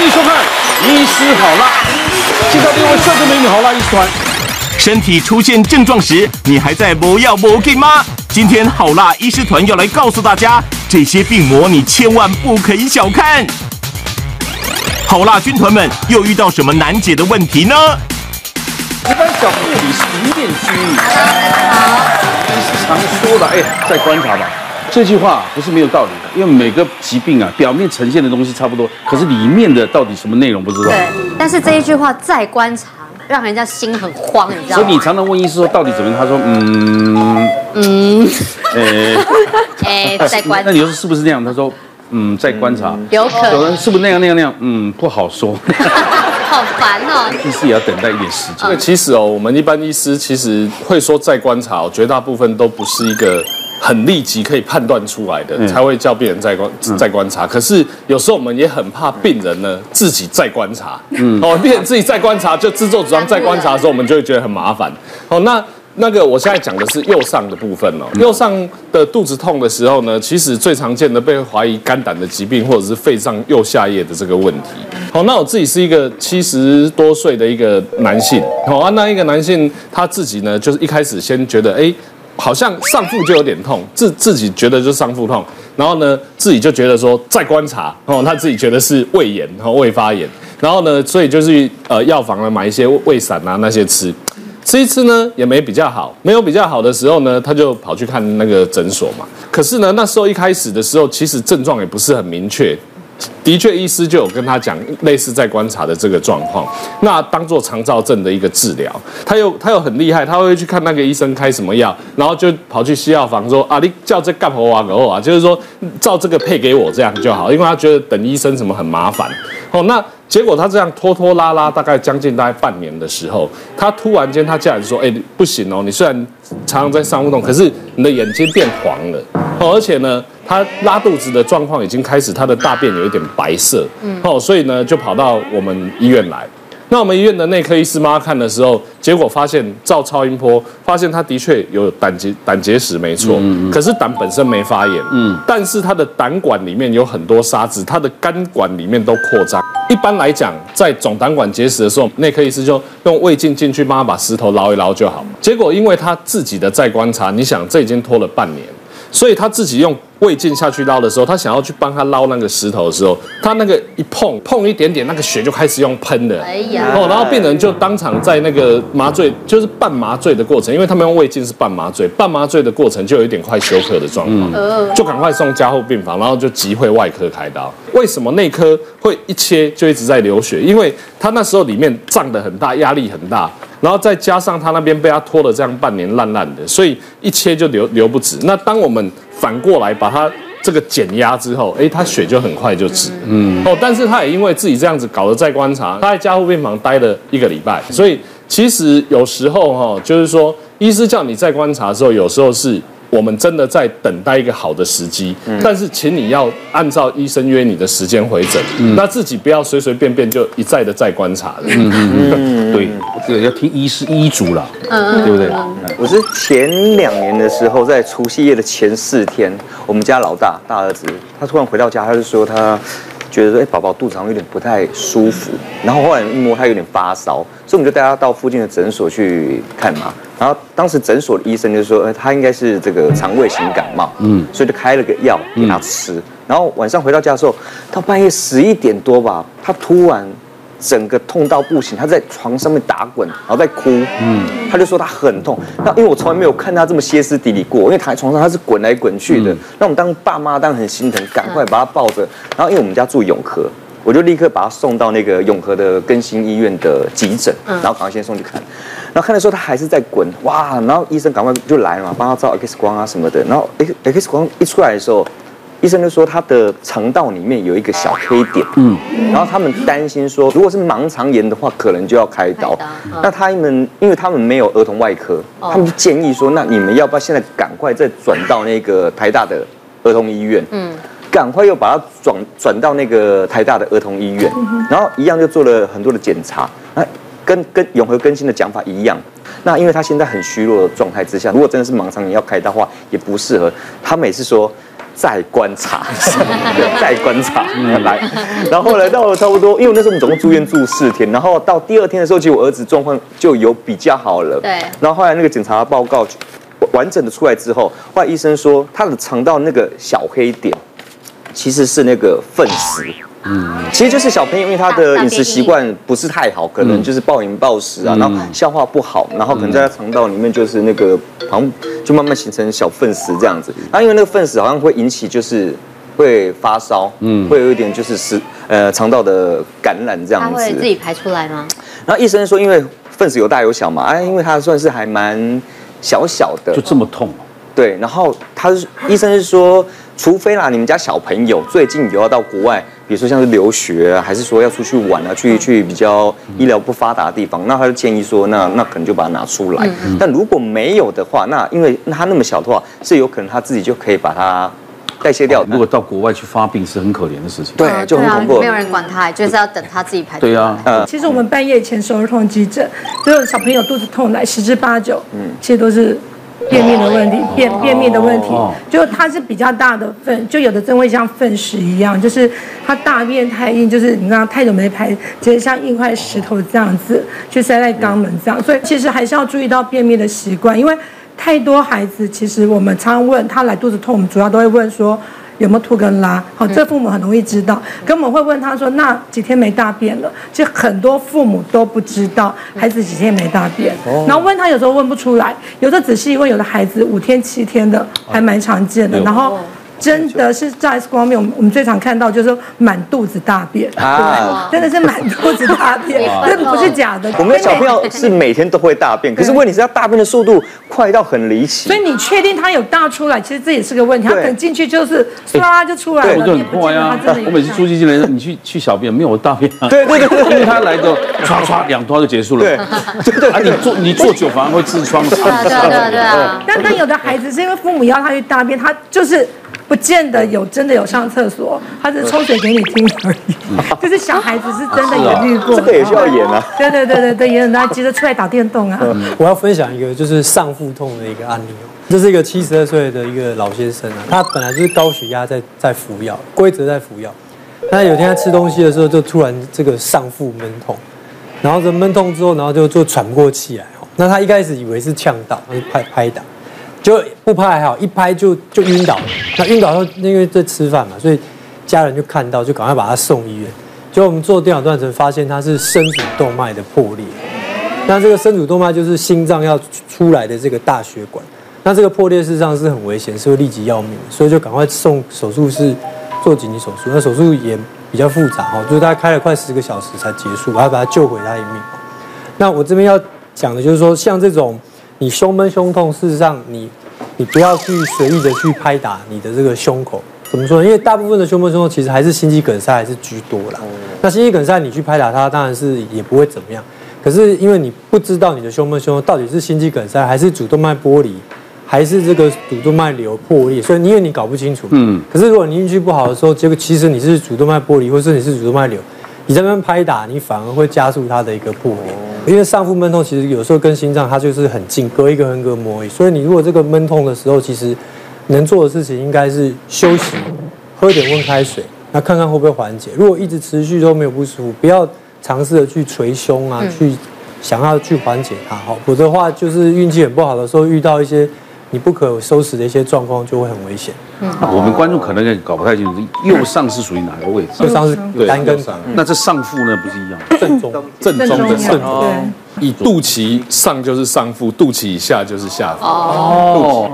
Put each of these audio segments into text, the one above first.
欢迎收看《医师好辣》，介绍六位帅哥美女好辣医师团。身体出现症状时，你还在不要不给吗？今天好辣医师团要来告诉大家，这些病魔你千万不可以小看。好辣军团们又遇到什么难解的问题呢？一般小护理是一面之缘，医师常说的，哎，再观察吧。这句话不是没有道理的，因为每个疾病啊，表面呈现的东西差不多，可是里面的到底什么内容不知道。对，但是这一句话再观察，让人家心很慌，你知道吗？所以你常常问医师说到底怎么样？他说嗯嗯，哎哎，再观察。那你说是不是那样？他说嗯，再观察。有可能是不是那样那样那样？嗯，不好说。好烦哦。医师也要等待一点时间。因为其实哦，我们一般医师其实会说再观察，哦绝大部分都不是一个。很立即可以判断出来的，才会叫病人再观再观察。可是有时候我们也很怕病人呢自己再观察，嗯，哦，病人自己再观察就自作主张再观察的时候，我们就会觉得很麻烦。哦，那那个我现在讲的是右上的部分哦，右上的肚子痛的时候呢，其实最常见的被怀疑肝胆的疾病或者是肺脏右下叶的这个问题。好，那我自己是一个七十多岁的一个男性，好啊，那一个男性他自己呢，就是一开始先觉得哎。好像上腹就有点痛，自自己觉得就是上腹痛，然后呢，自己就觉得说再观察哦，他自己觉得是胃炎和胃发炎，然后呢，所以就是呃药房呢买一些胃散啊那些吃，吃一吃呢也没比较好，没有比较好的时候呢，他就跑去看那个诊所嘛。可是呢，那时候一开始的时候，其实症状也不是很明确。的确，医师就有跟他讲类似在观察的这个状况，那当做肠燥症的一个治疗。他又他又很厉害，他会去看那个医生开什么药，然后就跑去西药房说啊，你叫这干活啊，给我啊，就是说照这个配给我这样就好，因为他觉得等医生什么很麻烦。哦，那结果他这样拖拖拉拉，大概将近大概半年的时候，他突然间他家人说，哎，不行哦，你虽然常常在上腹痛，可是你的眼睛变黄了，哦，而且呢。他拉肚子的状况已经开始，他的大便有一点白色，嗯，哦，所以呢就跑到我们医院来。那我们医院的内科医师帮他看的时候，结果发现照超音波，发现他的确有胆结胆结石，没错，嗯，可是胆本身没发炎，嗯，但是他的胆管里面有很多沙子，他的肝管里面都扩张。一般来讲，在总胆管结石的时候，内科医师就用胃镜进去帮他把石头捞一捞就好。结果因为他自己的再观察，你想这已经拖了半年。所以他自己用胃镜下去捞的时候，他想要去帮他捞那个石头的时候，他那个一碰碰一点点，那个血就开始用喷的。哎呀！哦，然后病人就当场在那个麻醉，就是半麻醉的过程，因为他们用胃镜是半麻醉，半麻醉的过程就有一点快休克的状况，就赶快送加护病房，然后就急会外科开刀。为什么内科会一切就一直在流血？因为他那时候里面胀得很大，压力很大。然后再加上他那边被他拖了这样半年烂烂的，所以一切就流流不止。那当我们反过来把他这个减压之后，哎，他血就很快就止。嗯。哦，但是他也因为自己这样子搞得再观察，他在加护病房待了一个礼拜。所以其实有时候哈，就是说医师叫你再观察的时候，有时候是。我们真的在等待一个好的时机，嗯、但是请你要按照医生约你的时间回诊，嗯、那自己不要随随便便就一再的再观察了。嗯嗯 对，这个要听医师医嘱了，嗯、对不对？嗯、我是前两年的时候，在除夕夜的前四天，我们家老大大儿子，他突然回到家，他就说他。觉得说，哎，宝宝肚子好像有点不太舒服，然后后来一摸他有点发烧，所以我们就带他到附近的诊所去看嘛。然后当时诊所的医生就说，哎，他应该是这个肠胃型感冒，嗯，所以就开了个药给他吃。嗯、然后晚上回到家的时候，到半夜十一点多吧，他突然。整个痛到不行，他在床上面打滚，然后在哭。嗯，他就说他很痛。那因为我从来没有看他这么歇斯底里过，因为躺在床上他是滚来滚去的。那、嗯、我们当爸妈当然很心疼，赶快把他抱着。然后因为我们家住永和，我就立刻把他送到那个永和的更新医院的急诊，然后赶快先送去看。然后看的时候他还是在滚，哇！然后医生赶快就来了嘛，帮他照 X 光啊什么的。然后 X X 光一出来的时候。医生就说他的肠道里面有一个小黑点，嗯，然后他们担心说，如果是盲肠炎的话，可能就要开刀。那他们因为他们没有儿童外科，他们就建议说，那你们要不要现在赶快再转到那个台大的儿童医院？嗯，赶快又把它转转到那个台大的儿童医院，然后一样就做了很多的检查，那跟跟永和更新的讲法一样。那因为他现在很虚弱的状态之下，如果真的是盲肠炎要开刀的话，也不适合。他每次说。再观察，再观察，来，然后后来到了差不多，因为那时候我们总共住院住四天，然后到第二天的时候，其实我儿子状况就有比较好了。对。然后后来那个检查报告完整的出来之后，后来医生说他的肠道那个小黑点，其实是那个粪石。嗯，其实就是小朋友，因为他的饮食习惯不是太好，可能就是暴饮暴食啊，然后消化不好，然后可能在他肠道里面就是那个好像就慢慢形成小粪石这样子。那因为那个粪石好像会引起就是会发烧，嗯，会有一点就是食呃肠道的感染这样子。他会自己排出来吗？然后医生说，因为粪石有大有小嘛，哎，因为它算是还蛮小小的，就这么痛。对，然后他是医生是说，除非啦，你们家小朋友最近有要到国外。比如说像是留学啊，还是说要出去玩啊，去去比较医疗不发达的地方，那他就建议说，那那可能就把它拿出来。但如果没有的话，那因为他那么小的话，是有可能他自己就可以把它代谢掉。如果到国外去发病是很可怜的事情。对，就很恐怖。没有人管他，就是要等他自己排。对啊，嗯。其实我们半夜前手术痛急诊，就是小朋友肚子痛来十之八九，嗯，其实都是。便秘的问题，便便秘的问题，就它是比较大的粪，就有的真会像粪石一样，就是它大便太硬，就是你知道太久没排，其实像硬块石头这样子，就塞在肛门这样，所以其实还是要注意到便秘的习惯，因为太多孩子，其实我们常问他来肚子痛，我们主要都会问说。有没有吐跟拉？好，这父母很容易知道。跟我们会问他说：“那几天没大便了？”其实很多父母都不知道孩子几天没大便，然后问他有时候问不出来，有的仔细一问，有的孩子五天七天的还蛮常见的，然后。真的是在 X 光面，我们我们最常看到就是说满肚子大便啊，真的是满肚子大便，这不是假的。我们的小朋友 是每天都会大便，可是问题是他大便的速度快到很离奇。所以你确定他有大出来，其实这也是个问题。他可能进去就是唰就出来了，就很快啊。我每次出去进来，你去去小便没有大便啊？对对对，因为他来的唰唰两坨就结束了。对对对，啊你坐你坐久反而会痔疮。对对对啊。但但有的孩子是因为父母要他去大便，他就是。不见得有真的有上厕所，他只是抽水给你听而已。就是小孩子是真的有遇过，这个也需要演啊。对对对对对，演很大，急着出来打电动啊。我要分享一个就是上腹痛的一个案例哦，这是一个七十二岁的一个老先生啊，他本来就是高血压在在服药，规则在服药。那有天他吃东西的时候，就突然这个上腹闷痛，然后这闷痛之后，然后就就喘不过气来哦。那他一开始以为是呛到，他就拍拍打。就不拍还好，一拍就就晕倒。那晕倒后，因为在吃饭嘛，所以家人就看到，就赶快把他送医院。结果我们做电脑断层，发现他是肾主动脉的破裂。那这个肾主动脉就是心脏要出来的这个大血管。那这个破裂事实上是很危险，是会立即要命，所以就赶快送手术室做紧急手术。那手术也比较复杂哈，就是他开了快十个小时才结束，还要把他救回他一命。那我这边要讲的就是说，像这种。你胸闷胸痛，事实上你你不要去随意的去拍打你的这个胸口，怎么说呢？因为大部分的胸闷胸痛其实还是心肌梗塞还是居多啦。那心肌梗塞你去拍打它，当然是也不会怎么样。可是因为你不知道你的胸闷胸痛到底是心肌梗塞还是主动脉剥离，还是这个主动脉瘤破裂，所以因为你搞不清楚。嗯。可是如果你运气不好的时候，结果其实你是主动脉剥离，或是你是主动脉瘤，你在那边拍打，你反而会加速它的一个破裂。因为上腹闷痛其实有时候跟心脏它就是很近，隔一个横膈膜。所以你如果这个闷痛的时候，其实能做的事情应该是休息，喝一点温开水，那看看会不会缓解。如果一直持续都没有不舒服，不要尝试着去捶胸啊，去想要去缓解它。好，否则的话就是运气很不好的时候遇到一些。你不可收拾的一些状况就会很危险。嗯，我们观众可能也搞不太清楚，右上是属于哪个位置？右上是单根上。那这上腹呢？不是一样？正中，正中的上。以肚脐上就是上腹，肚脐以下就是下腹。哦，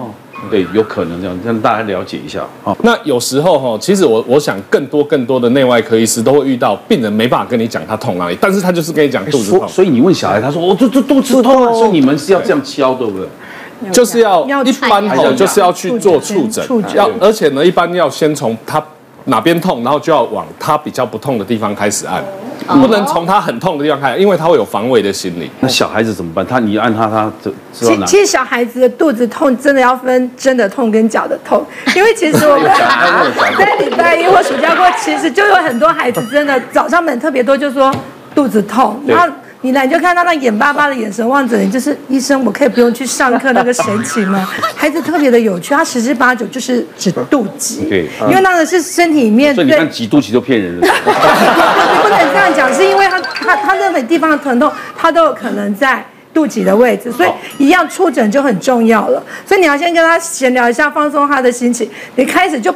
对，有可能这样，让大家了解一下。啊，那有时候哈，其实我我想更多更多的内外科医师都会遇到病人没办法跟你讲他痛哪里，但是他就是跟你讲肚子痛。所以你问小孩，他说我这这肚子痛啊，所以你们是要这样敲，对不对？就是要一般吼，就是要去做触诊，要而且呢，一般要先从他哪边痛，然后就要往他比较不痛的地方开始按，不能从他很痛的地方开始，因为他会有防卫的心理。那小孩子怎么办？他你按他，他这其实其实小孩子的肚子痛真的要分真的痛跟假的痛，因为其实我们 在礼拜一或暑假过，其实就有很多孩子真的早上门特别多，就说肚子痛，然后。你来就看到那眼巴巴的眼神望着你，就是医生，我可以不用去上课那个神情吗？孩子特别的有趣，他十之八九就是指肚脐，对，因为那个是身体里面。所以你看挤肚脐都骗人了。不能这样讲，是因为他他他任何地方的疼痛，他都有可能在肚脐的位置，所以一样触诊就很重要了。所以你要先跟他闲聊一下，放松他的心情。你开始就。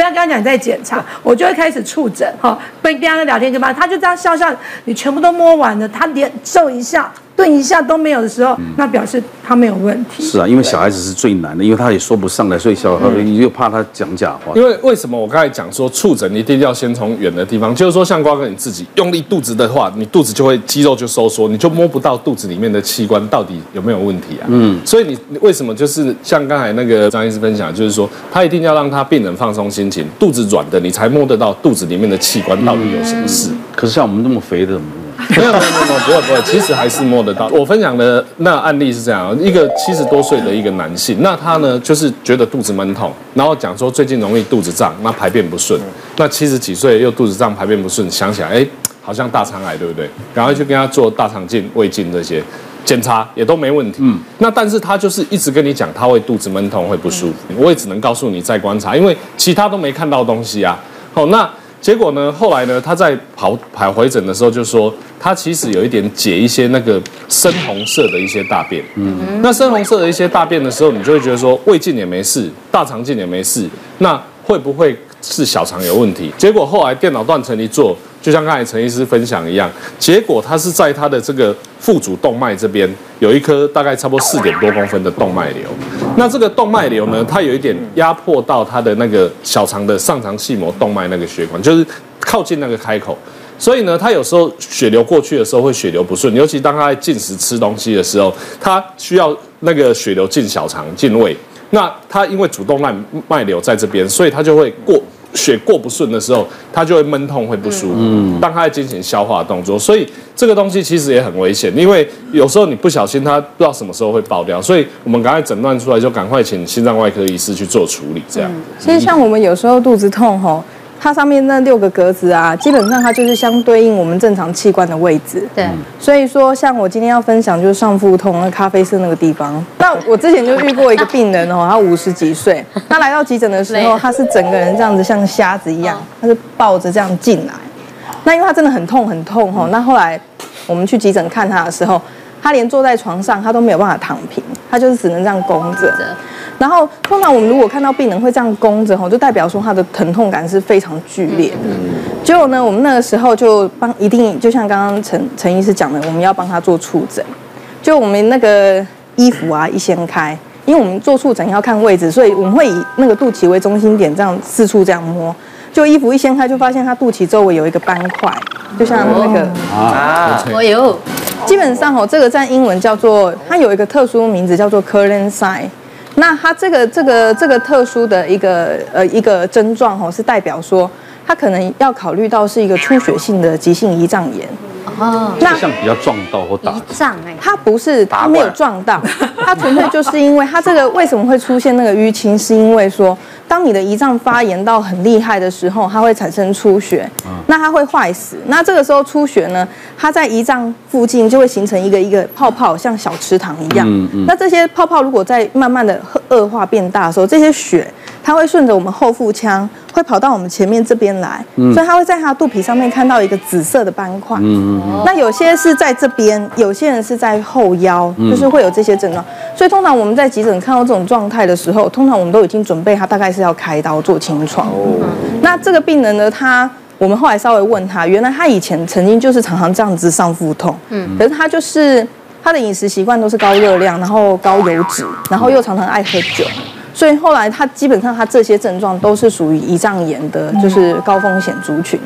不要跟他讲你在检查，我就会开始触诊哈，不跟他聊天就嘛？他就这样笑笑，你全部都摸完了，他脸皱一下。顿一下都没有的时候，那表示他没有问题。是啊，因为小孩子是最难的，因为他也说不上来，所以小孩你又怕他讲假话。因为为什么我刚才讲说触诊一定要先从远的地方，就是说像瓜哥你自己用力肚子的话，你肚子就会肌肉就收缩，你就摸不到肚子里面的器官到底有没有问题啊？嗯，所以你为什么就是像刚才那个张医师分享，就是说他一定要让他病人放松心情，肚子软的你才摸得到肚子里面的器官到底有什么事。可是像我们那么肥的。没有没有没有，不会不会，其实还是摸得到。我分享的那案例是这样，一个七十多岁的一个男性，那他呢就是觉得肚子闷痛，然后讲说最近容易肚子胀，那排便不顺。那七十几岁又肚子胀排便不顺，想起来哎，好像大肠癌对不对？然后就跟他做大肠镜、胃镜这些检查也都没问题。嗯，那但是他就是一直跟你讲他会肚子闷痛会不舒服，我也只能告诉你再观察，因为其他都没看到东西啊。好，那。结果呢？后来呢？他在跑跑回诊的时候就说，他其实有一点解一些那个深红色的一些大便。嗯，那深红色的一些大便的时候，你就会觉得说胃镜也没事，大肠镜也没事，那会不会是小肠有问题？结果后来电脑断层一做。就像刚才陈医师分享一样，结果他是在他的这个腹主动脉这边有一颗大概差不多四点多公分的动脉瘤。那这个动脉瘤呢，它有一点压迫到他的那个小肠的上肠系膜动脉那个血管，就是靠近那个开口。所以呢，他有时候血流过去的时候会血流不顺，尤其当他在进食吃东西的时候，他需要那个血流进小肠进胃。那他因为主动脉脉瘤在这边，所以他就会过。血过不顺的时候，他就会闷痛，会不舒服。嗯，当他在进行消化的动作，所以这个东西其实也很危险，因为有时候你不小心，他不知道什么时候会爆掉。所以我们赶快诊断出来，就赶快请心脏外科医师去做处理。这样。其实像我们有时候肚子痛吼。它上面那六个格子啊，基本上它就是相对应我们正常器官的位置。对，所以说像我今天要分享就是上腹痛那咖啡色那个地方。那我之前就遇过一个病人哦，他五十几岁，他来到急诊的时候，他是整个人这样子像瞎子一样，他是抱着这样进来。那因为他真的很痛很痛哦，那后来我们去急诊看他的时候，他连坐在床上他都没有办法躺平，他就是只能这样弓着。然后，通常我们如果看到病人会这样弓着吼，就代表说他的疼痛感是非常剧烈的。结果呢，我们那个时候就帮一定，就像刚刚陈陈医师讲的，我们要帮他做触诊。就我们那个衣服啊一掀开，因为我们做触诊要看位置，所以我们会以那个肚脐为中心点，这样四处这样摸。就衣服一掀开，就发现他肚脐周围有一个斑块，就像那个啊，哦呦，基本上哦，这个在英文叫做，它有一个特殊名字叫做 c u r l e n s i g n。那它这个这个这个特殊的一个呃一个症状哦，是代表说他可能要考虑到是一个出血性的急性胰脏炎。哦，那像比较撞到或打。胰脏哎，他不是，他没有撞到，他纯粹就是因为他这个为什么会出现那个淤青，是因为说。当你的胰脏发炎到很厉害的时候，它会产生出血，那它会坏死。那这个时候出血呢，它在胰脏附近就会形成一个一个泡泡，像小池塘一样。那这些泡泡如果在慢慢的恶化变大的时候，这些血。它会顺着我们后腹腔，会跑到我们前面这边来，嗯、所以它会在它肚皮上面看到一个紫色的斑块。嗯嗯、那有些是在这边，有些人是在后腰，就是会有这些症状。所以通常我们在急诊看到这种状态的时候，通常我们都已经准备他大概是要开刀做清创。哦、那这个病人呢，他我们后来稍微问他，原来他以前曾经就是常常这样子上腹痛，嗯，可是他就是他的饮食习惯都是高热量，然后高油脂，然后又常常爱喝酒。所以后来他基本上他这些症状都是属于胰脏炎的，就是高风险族群。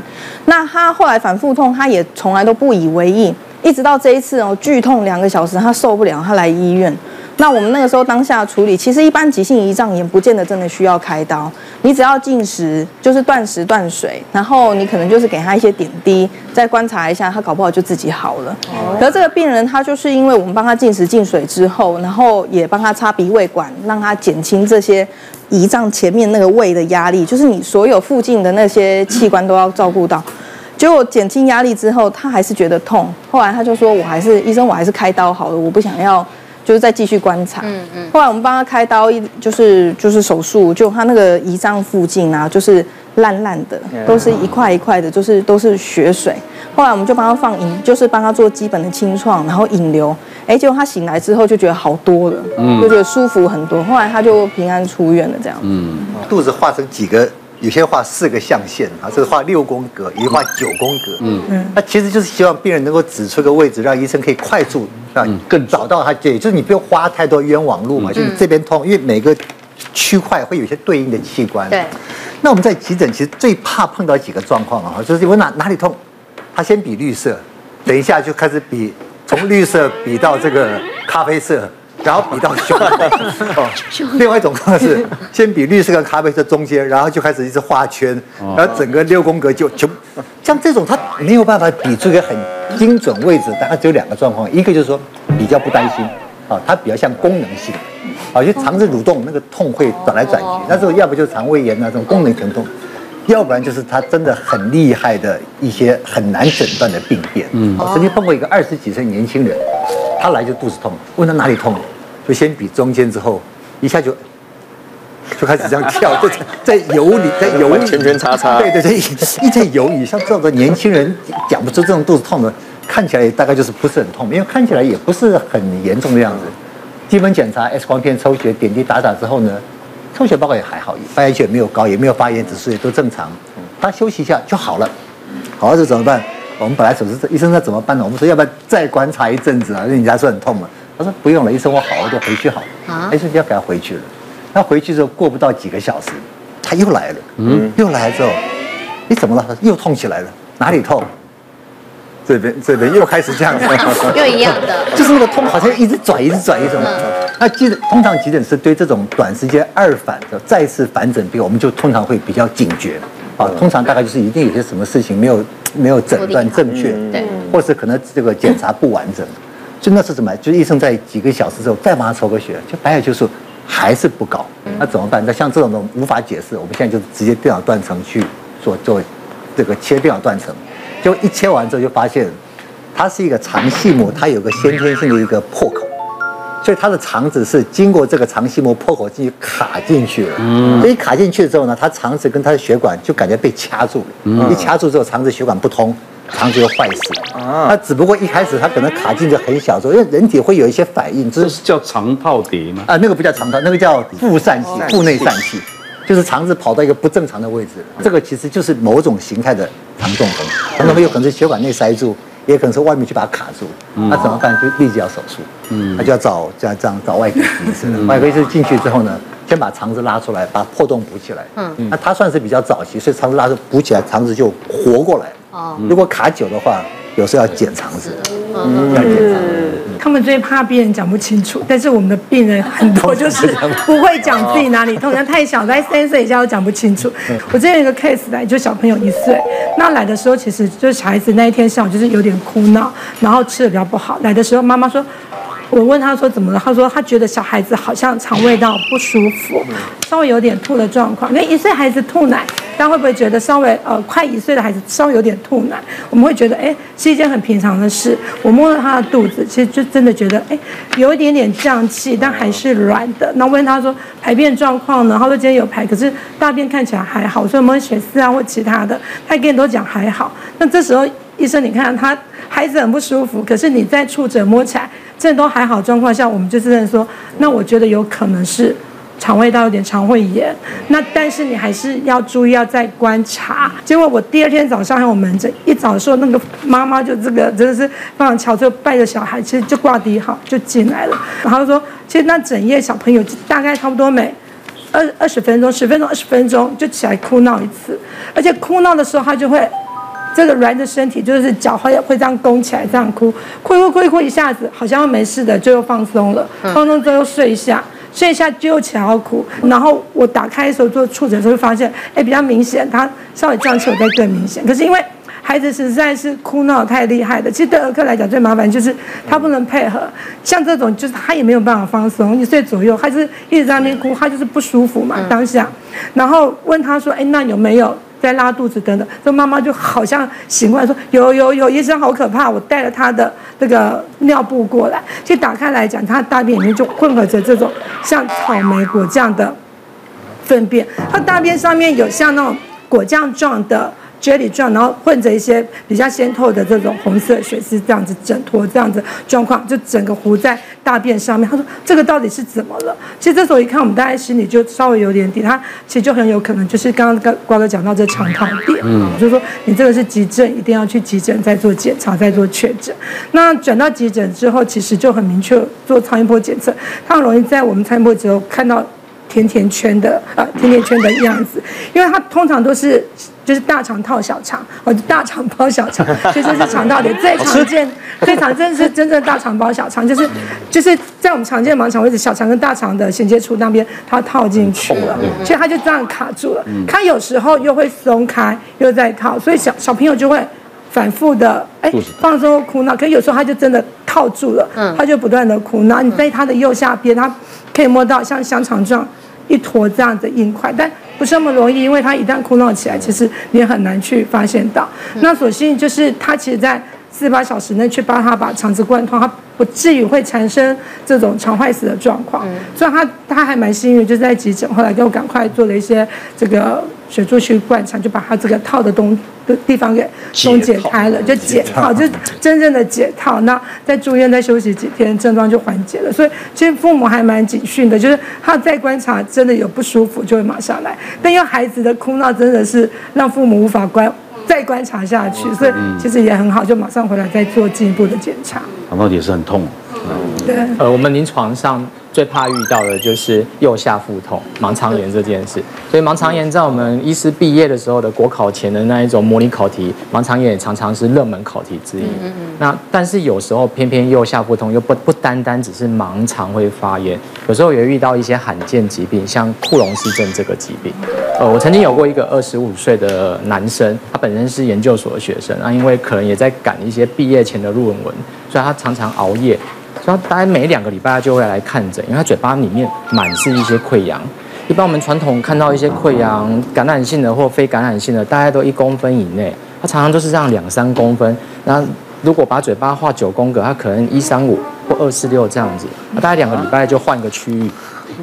那他后来反复痛，他也从来都不以为意，一直到这一次哦，剧痛两个小时，他受不了，他来医院。那我们那个时候当下处理，其实一般急性胰脏炎不见得真的需要开刀，你只要进食，就是断食断水，然后你可能就是给他一些点滴，再观察一下，他搞不好就自己好了。可是这个病人他就是因为我们帮他进食进水之后，然后也帮他插鼻胃管，让他减轻这些胰脏前面那个胃的压力，就是你所有附近的那些器官都要照顾到。结果减轻压力之后，他还是觉得痛。后来他就说：“我还是医生，我还是开刀好了，我不想要，就是再继续观察。”嗯嗯。后来我们帮他开刀，一就是就是手术，就他那个胰脏附近啊，就是烂烂的，都是一块一块的，就是都是血水。后来我们就帮他放引，就是帮他做基本的清创，然后引流。哎，结果他醒来之后就觉得好多了，嗯，就觉得舒服很多。后来他就平安出院了，这样。嗯，肚子化成几个。有些画四个象限啊，这个画六宫格，一画九宫格。嗯嗯，那其实就是希望病人能够指出个位置，让医生可以快速啊更找到他。对，就是你不用花太多冤枉路嘛，就你这边痛，因为每个区块会有一些对应的器官。对。那我们在急诊其实最怕碰到几个状况啊，就是我哪哪里痛，他先比绿色，等一下就开始比从绿色比到这个咖啡色。然后比到胸。哦，另外一种方式，先比绿色跟咖啡色中间，然后就开始一直画圈，然后整个六宫格就就像这种，他没有办法比出一个很精准位置，大概只有两个状况，一个就是说比较不担心，啊，它比较像功能性，啊，就肠子蠕动那个痛会转来转去，那时候要不就是肠胃炎那种功能疼痛，要不然就是他真的很厉害的一些很难诊断的病变。嗯，我曾经碰过一个二十几岁年轻人，他来就肚子痛，问他哪里痛。就先比中间之后，一下就就开始这样跳，就在犹豫，在犹豫，圈圈叉叉，对对对，一在犹豫。像这样的年轻人讲不出这种肚子痛的，看起来大概就是不是很痛，因为看起来也不是很严重的样子。基本检查 X 光片、抽血、点滴打打之后呢，抽血报告也还好，发炎血也没有高，也没有发炎指数，也都正常。他休息一下就好了，好了这怎么办？我们本来手术医生说怎么办呢？我们说要不要再观察一阵子啊？因为人家说很痛嘛。他说不用了，医生我好了就回去好了。啊，医生就要给他回去了。他回去之后过不到几个小时，他又来了。嗯，又来了之后，你怎么了？他又痛起来了，哪里痛？这边这边又开始这样子，又一样的，就是那个痛好像一直转，一直转，一直转。那急诊通常急诊是对这种短时间二反的再次反诊病，我们就通常会比较警觉。啊，通常大概就是一定有些什么事情没有没有诊断正确，对，或是可能这个检查不完整。就那是怎么？就是医生在几个小时之后再帮他抽个血，就白血球数还是不高，那怎么办？那像这种的无法解释，我们现在就直接电脑断层去做做这个切电脑断层，就一切完之后就发现，它是一个肠系膜，它有个先天性的一个破口，所以它的肠子是经过这个肠系膜破口进去卡进去了。嗯，所以卡进去之后呢，它肠子跟它的血管就感觉被掐住了，一掐住之后肠子血管不通。肠子就坏死啊！那只不过一开始它可能卡进去很小时候，因为人体会有一些反应，这是叫肠套叠吗？啊，那个不叫肠套，那个叫腹疝气、腹内疝气，就是肠子跑到一个不正常的位置。这个其实就是某种形态的肠中风，肠中风有可能是血管内塞住，也可能是外面去把它卡住。那怎么办？就立即要手术。嗯，那就要找这样这样找外科医生。外科医生进去之后呢，先把肠子拉出来，把破洞补起来。嗯，那他算是比较早期，所以肠子拉出补起来，肠子就活过来。哦，如果卡久的话，有时候要剪肠子，嗯，要剪肠子。他们最怕病人讲不清楚，但是我们的病人很多就是 不会讲自己哪里痛，人太小，在三岁以下都讲不清楚。我之前有一个 case 来，就小朋友一岁，那来的时候其实就是小孩子那一天下午就是有点哭闹，然后吃的比较不好。来的时候妈妈说。我问他说怎么了？他说他觉得小孩子好像肠胃道不舒服，稍微有点吐的状况。那一岁孩子吐奶，大家会不会觉得稍微呃快一岁的孩子稍微有点吐奶？我们会觉得哎是一件很平常的事。我摸了他的肚子，其实就真的觉得哎有一点点胀气，但还是软的。那问他说排便状况呢？他说今天有排，可是大便看起来还好。所以我们血丝啊或其他的，他跟你都讲还好。那这时候医生你看他孩子很不舒服，可是你在触诊摸起来。这都还好状况下，我们就是认说，那我觉得有可能是肠胃道有点肠胃炎。那但是你还是要注意，要再观察。结果我第二天早上还有门诊，一早的时候那个妈妈就这个真的是非常巧，就抱着小孩，其实就挂底好就进来了。然后说，其实那整夜小朋友大概差不多每二二十分钟、十分钟、二十分钟就起来哭闹一次，而且哭闹的时候他就会。这个软着身体就是脚会会这样弓起来，这样哭，哭哭哭一哭，一下子好像没事的，就又放松了，放松之后又睡一下，睡一下就又起来要哭。然后我打开的时候做触诊的时候，发现哎比较明显，他稍微胀气，我再更明显。可是因为孩子实在是哭闹太厉害的，其实对儿科来讲最麻烦就是他不能配合，像这种就是他也没有办法放松，一岁左右，他就是一直在那边哭，他就是不舒服嘛当下。然后问他说，哎那有没有？在拉肚子等等，这妈妈就好像醒过来说有有有，医生好可怕，我带了他的那个尿布过来，就打开来讲，他大便里面就混合着这种像草莓果酱的粪便，他大便上面有像那种果酱状的。Jelly 状，然后混着一些比较鲜透的这种红色血丝，这样子整坨这样子状况，就整个糊在大便上面。他说：“这个到底是怎么了？”其实这时候一看，我们大家心里就稍微有点底。他其实就很有可能就是刚刚跟瓜哥讲到这肠套垫，嗯，就是说你这个是急症，一定要去急诊再做检查，再做确诊。那转到急诊之后，其实就很明确做超音波检测，它很容易在我们超音波之后看到甜甜圈的呃甜甜圈的样子，因为它通常都是。就是大肠套小肠，或者大肠包小肠，其实是肠道里最常见、最常见是真正大肠包小肠，就是就是在我们常见的盲肠位置，小肠跟大肠的衔接处那边，它套进去了，所以它就这样卡住了。它有时候又会松开，又再套，所以小小朋友就会反复的哎放松哭闹，可是有时候他就真的套住了，他就不断的哭闹。你在他的右下边，他可以摸到像香肠状一坨这样的硬块，但。不是那么容易，因为他一旦哭闹起来，其实你也很难去发现到。那所幸就是他其实，在四十八小时内去帮他把肠子贯通，他不至于会产生这种肠坏死的状况。所以他他还蛮幸运，就是在急诊后来给我赶快做了一些这个。水柱去灌肠，就把它这个套的东的地方给松解开了，就解套，就真正的解套。那在住院再休息几天，症状就缓解了。所以其实父母还蛮警讯的，就是他再观察，真的有不舒服就会马上来。但因为孩子的哭闹真的是让父母无法观再观察下去，所以其实也很好，就马上回来再做进一步的检查。肠道也是很痛。对。呃，我们临床上。最怕遇到的就是右下腹痛、盲肠炎这件事。所以盲肠炎在我们医师毕业的时候的国考前的那一种模拟考题，盲肠炎也常常是热门考题之一。那但是有时候偏偏右下腹痛又不不单单只是盲肠会发炎，有时候也遇到一些罕见疾病，像库隆氏症这个疾病。呃，我曾经有过一个二十五岁的男生，他本身是研究所的学生，啊，因为可能也在赶一些毕业前的论文，所以他常常熬夜。所以大概每两个礼拜就会来看诊，因为他嘴巴里面满是一些溃疡。一般我们传统看到一些溃疡，感染性的或非感染性的，大概都一公分以内。他常常都是这样两三公分。那如果把嘴巴画九宫格，他可能一三五或二四六这样子。那大概两个礼拜就换个区域。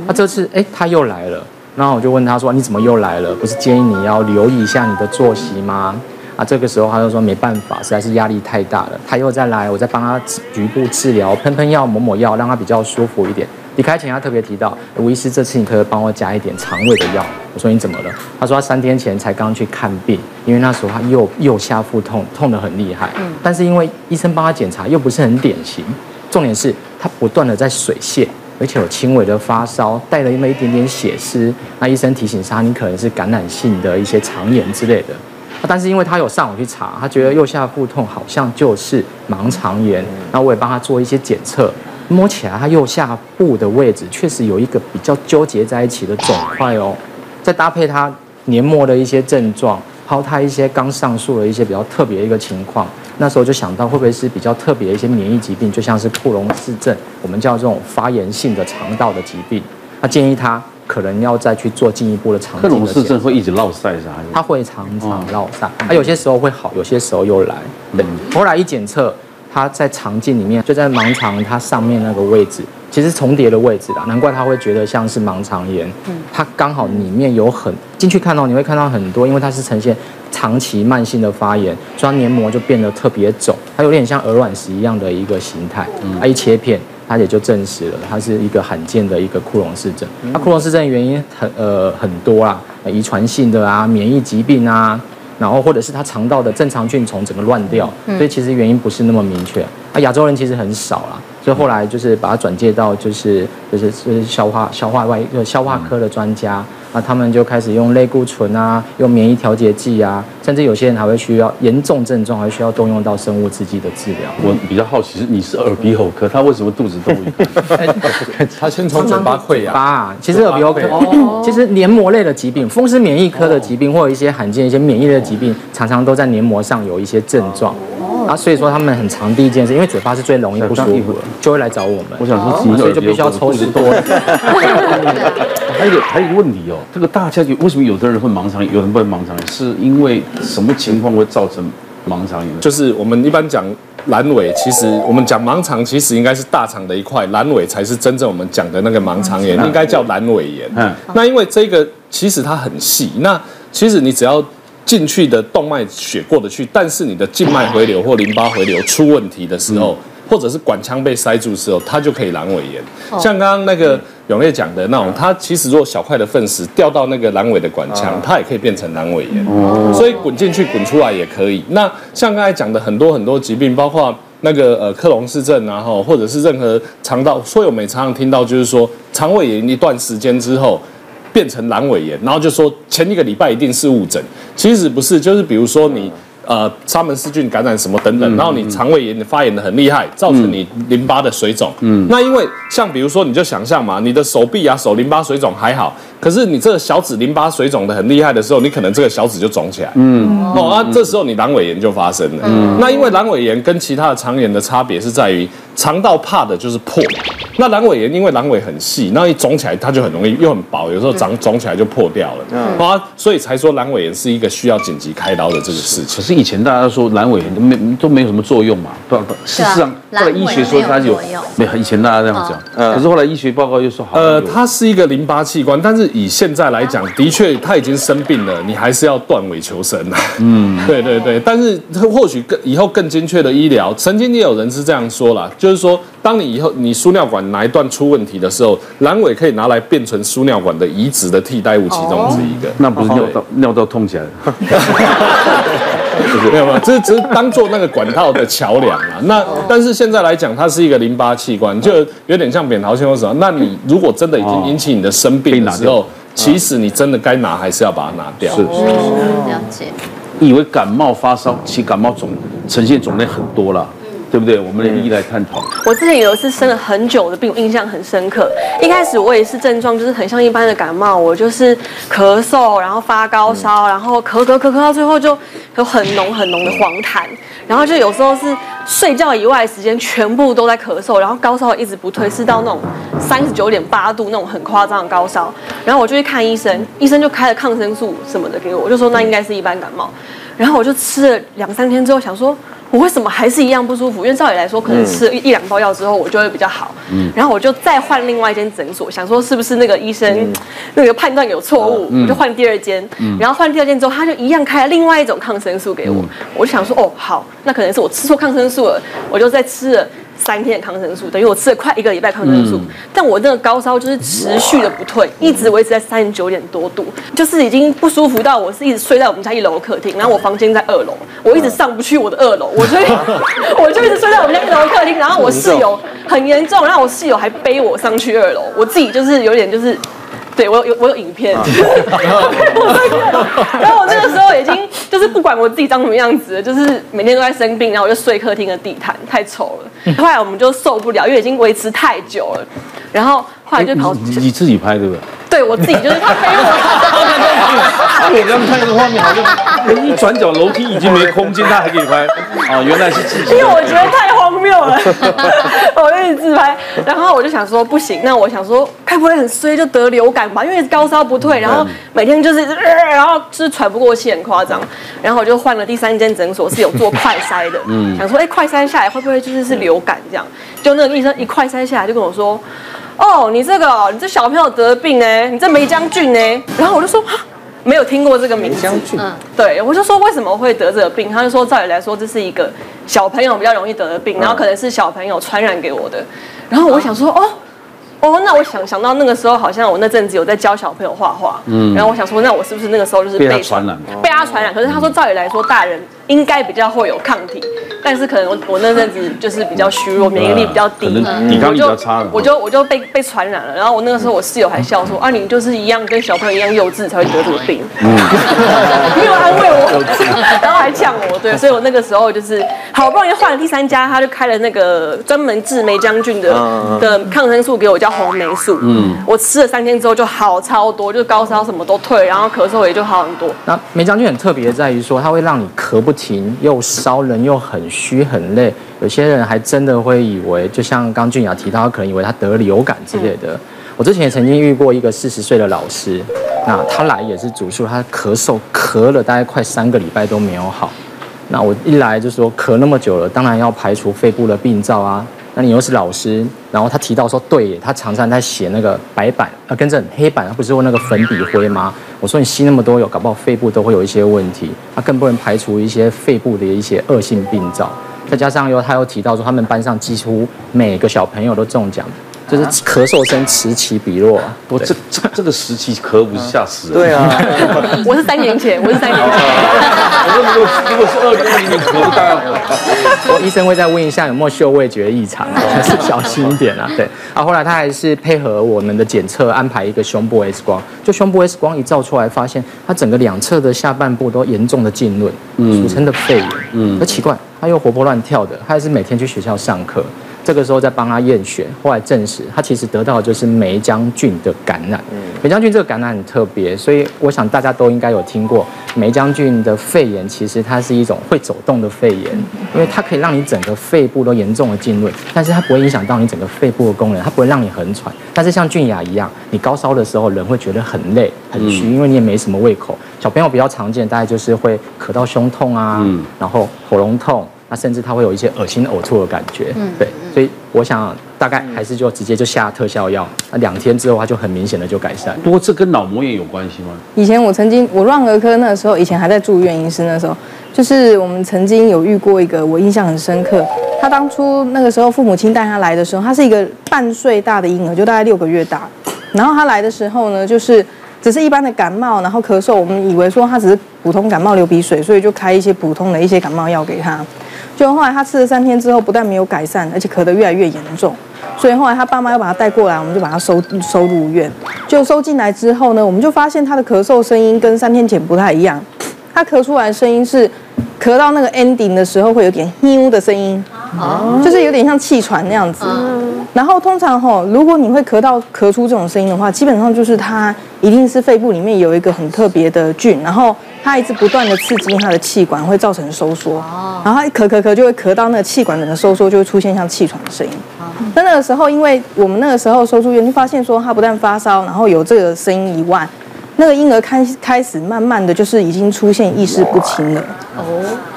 那这次哎他又来了，然后我就问他说：“你怎么又来了？不是建议你要留意一下你的作息吗？”啊，这个时候他就说没办法，实在是压力太大了。他又再来，我再帮他局部治疗，喷喷药、抹抹药，让他比较舒服一点。离开前他特别提到，吴医师这次你可以帮我加一点肠胃的药。我说你怎么了？他说他三天前才刚去看病，因为那时候他右右下腹痛，痛得很厉害。嗯。但是因为医生帮他检查又不是很典型，重点是他不断的在水泄，而且有轻微的发烧，带了那么一点点血丝。那医生提醒他，你可能是感染性的一些肠炎之类的。但是因为他有上网去查，他觉得右下腹痛好像就是盲肠炎，那我也帮他做一些检测，摸起来他右下部的位置确实有一个比较纠结在一起的肿块哦，再搭配他年末的一些症状，还有他一些刚上述的一些比较特别的一个情况，那时候就想到会不会是比较特别的一些免疫疾病，就像是库隆氏症，我们叫这种发炎性的肠道的疾病，那建议他。可能要再去做进一步的肠镜的。克隆氏症会一直落晒是吧？它会常常落晒，它有些时候会好，有些时候又来。对，后来一检测，它在肠镜里面就在盲肠它上面那个位置，其实重叠的位置啦，难怪他会觉得像是盲肠炎。嗯，它刚好里面有很进去看到，你会看到很多，因为它是呈现长期慢性的发炎，所以它黏膜就变得特别肿，它有点像鹅卵石一样的一个形态。嗯，它一切片。他也就证实了，它是一个罕见的一个库隆氏症。那库隆氏症原因很呃很多啦，遗传性的啊，免疫疾病啊，然后或者是他肠道的正常菌虫整个乱掉，所以其实原因不是那么明确。啊，亚洲人其实很少啦，所以后来就是把它转介到就是就是就是消化消化外就消化科的专家。那他们就开始用类固醇啊，用免疫调节剂啊，甚至有些人还会需要严重症状，还需要动用到生物制剂的治疗。我比较好奇是你是耳鼻喉科，他为什么肚子痛？他先从嘴巴溃疡。啊，其实耳鼻喉科，其实黏膜类的疾病，风湿免疫科的疾病，或者一些罕见一些免疫类的疾病，常常都在黏膜上有一些症状。啊，所以说他们很常第一件事，因为嘴巴是最容易不舒服的，就会来找我们。我想说，所以就必须要抽丝剥茧。还有还有一个问题哦，这个大家有为什么有的人会盲肠炎，有人不会盲肠炎，是因为什么情况会造成盲肠炎？就是我们一般讲阑尾，其实我们讲盲肠，其实应该是大肠的一块，阑尾才是真正我们讲的那个盲肠炎，应该叫阑尾炎。嗯，那因为这个其实它很细，那其实你只要进去的动脉血过得去，但是你的静脉回流或淋巴回流出问题的时候。或者是管腔被塞住的时候，它就可以阑尾炎。像刚刚那个永烈讲的那种，它其实如果小块的粪石掉到那个阑尾的管腔，它也可以变成阑尾炎。所以滚进去滚出来也可以。那像刚才讲的很多很多疾病，包括那个呃克隆氏症啊，或者是任何肠道，所以我们常常听到就是说肠胃炎一段时间之后变成阑尾炎，然后就说前一个礼拜一定是误诊，其实不是，就是比如说你。呃，沙门氏菌感染什么等等，然后你肠胃炎发炎的很厉害，造成你淋巴的水肿。嗯，那因为像比如说，你就想象嘛，你的手臂啊、手淋巴水肿还好，可是你这个小指淋巴水肿的很厉害的时候，你可能这个小指就肿起来。嗯，哦，啊，这时候你阑尾炎就发生了。嗯，那因为阑尾炎跟其他的肠炎的差别是在于，肠道怕的就是破。那阑尾炎因为阑尾很细，那一肿起来它就很容易又很薄，有时候长肿起来就破掉了。嗯，啊，所以才说阑尾炎是一个需要紧急开刀的这个事情。可是以前大家都说阑尾炎都没都没有什么作用嘛，不不，事实上后来医学说它有，没有以前大家这样讲，可是后来医学报告又说好。呃，它是一个淋巴器官，但是以现在来讲，的确他已经生病了，你还是要断尾求生啊。嗯，对对对，但是或许更以后更精确的医疗，曾经也有人是这样说啦，就是说。当你以后你输尿管哪一段出问题的时候，阑尾可以拿来变成输尿管的移植的替代物其中之一个。那不是尿道尿道痛起来了？没有没有，这只是当做那个管道的桥梁啊。那但是现在来讲，它是一个淋巴器官，就有点像扁桃腺或什么。那你如果真的已经引起你的生病的时候，其实你真的该拿还是要把它拿掉。是是是，了解。以为感冒发烧，其实感冒种呈现种类很多了。对不对？我们一一来探讨。我之前有一次生了很久的病，我印象很深刻。一开始我也是症状，就是很像一般的感冒，我就是咳嗽，然后发高烧，然后咳咳咳咳到最后就有很浓很浓的黄痰，然后就有时候是睡觉以外的时间全部都在咳嗽，然后高烧一直不退，是到那种三十九点八度那种很夸张的高烧。然后我就去看医生，医生就开了抗生素什么的给我，我就说那应该是一般感冒。然后我就吃了两三天之后，想说。我为什么还是一样不舒服？因为照理来说，可能吃一一两包药之后，我就会比较好。嗯，然后我就再换另外一间诊所，想说是不是那个医生那个判断有错误，我就换第二间。嗯，然后换第二间之后，他就一样开了另外一种抗生素给我。我就想说，哦，好，那可能是我吃错抗生素了，我就再吃了。三天的抗生素，等于我吃了快一个礼拜抗生素，嗯、但我那个高烧就是持续的不退，一直维持在三十九点多度，就是已经不舒服到我是一直睡在我们家一楼客厅，然后我房间在二楼，我一直上不去我的二楼，我就 我就一直睡在我们家一楼客厅，然后我室友很严重，然后我室友还背我上去二楼，我自己就是有点就是。对，我有我有影片，然后我那个时候已经就是不管我自己长什么样子，就是每天都在生病，然后我就睡客厅的地毯，太丑了。后来我们就受不了，因为已经维持太久了，然后后来就跑。你你自己拍对不对？对，我自己就是他背我。我刚刚看那个画面，好像一转角楼梯已经没空间，他还可以拍啊，原来是自己。因为我觉得太 我一直自拍，然后我就想说不行，那我想说，该不会很衰就得流感吧？因为高烧不退，然后每天就是，然后就是喘不过气，很夸张。然后我就换了第三间诊所，是有做快筛的，嗯，想说哎，快筛下来会不会就是是流感这样？就那个医生一快筛下来就跟我说。哦，你这个，你这小朋友得病呢？你这梅浆菌呢？然后我就说哈，没有听过这个名字。嗯，对，我就说为什么会得这个病？他就说照理来说这是一个小朋友比较容易得的病，然后可能是小朋友传染给我的。然后我想说哦。哦，那我想想到那个时候，好像我那阵子有在教小朋友画画，嗯，然后我想说，那我是不是那个时候就是被传染？被他传染。可是他说，照理来说，大人应该比较会有抗体，但是可能我我那阵子就是比较虚弱，免疫力比较低，抵抗力比较差，我就我就被被传染了。然后我那个时候，我室友还笑说：“啊，你就是一样跟小朋友一样幼稚，才会得这个病。”嗯，没有安慰我，然后还呛我，对，所以我那个时候就是好不容易换了第三家，他就开了那个专门治梅将军的的抗生素给我，叫。红霉素，嗯，我吃了三天之后就好超多，就高烧什么都退，然后咳嗽也就好很多。那梅将军很特别在于说，它会让你咳不停，又烧人，又很虚很累。有些人还真的会以为，就像刚俊雅提到，可能以为他得流感之类的。嗯我之前也曾经遇过一个四十岁的老师，那他来也是主诉，他咳嗽咳了大概快三个礼拜都没有好。那我一来就说咳那么久了，当然要排除肺部的病灶啊。那你又是老师，然后他提到说，对，他常常在写那个白板啊，跟着黑板，他不是用那个粉笔灰吗？我说你吸那么多有，搞不好肺部都会有一些问题。他更不能排除一些肺部的一些恶性病灶。再加上又他又提到说，他们班上几乎每个小朋友都中奖。就是咳嗽声此起彼落，我这这这个时期咳不是吓死人。对啊，我是三年前，我是三年前。我说如果如果是二零二零年咳 不大，我医生会再问一下有没有嗅味觉异常，还是小心一点啊。对，啊，后来他还是配合我们的检测，安排一个胸部 X 光。就胸部 X 光一照出来，发现他整个两侧的下半部都严重的浸润，俗称的肺炎。嗯，而奇怪，他又活泼乱跳的，他还是每天去学校上课。这个时候再帮他验血，后来证实他其实得到的就是梅将军的感染。梅将军这个感染很特别，所以我想大家都应该有听过梅将军的肺炎，其实它是一种会走动的肺炎，因为它可以让你整个肺部都严重的浸润，但是它不会影响到你整个肺部的功能，它不会让你很喘。但是像俊雅一样，你高烧的时候人会觉得很累、很虚，因为你也没什么胃口。小朋友比较常见，大概就是会咳到胸痛啊，然后喉咙痛。那甚至他会有一些恶心呕吐的感觉，嗯，对，所以我想大概还是就直接就下特效药，那两天之后他就很明显的就改善。不过这跟脑膜炎有关系吗？以前我曾经我乱儿科那时候，以前还在住院医师那时候，就是我们曾经有遇过一个我印象很深刻，他当初那个时候父母亲带他来的时候，他是一个半岁大的婴儿，就大概六个月大，然后他来的时候呢，就是只是一般的感冒，然后咳嗽，我们以为说他只是普通感冒流鼻水，所以就开一些普通的一些感冒药给他。就后来他吃了三天之后，不但没有改善，而且咳得越来越严重。所以后来他爸妈又把他带过来，我们就把他收收入院。就收进来之后呢，我们就发现他的咳嗽声音跟三天前不太一样。他咳出来的声音是咳到那个 ending 的时候会有点嘤的声音，就是有点像气喘那样子。然后通常吼，如果你会咳到咳出这种声音的话，基本上就是他一定是肺部里面有一个很特别的菌，然后他一直不断的刺激他的气管，会造成收缩。然后他一咳咳咳就会咳到那个气管整个收缩，就会出现像气喘的声音。那那个时候，因为我们那个时候收住院，就发现说他不但发烧，然后有这个声音以外，那个婴儿开开始慢慢的就是已经出现意识不清了。哦，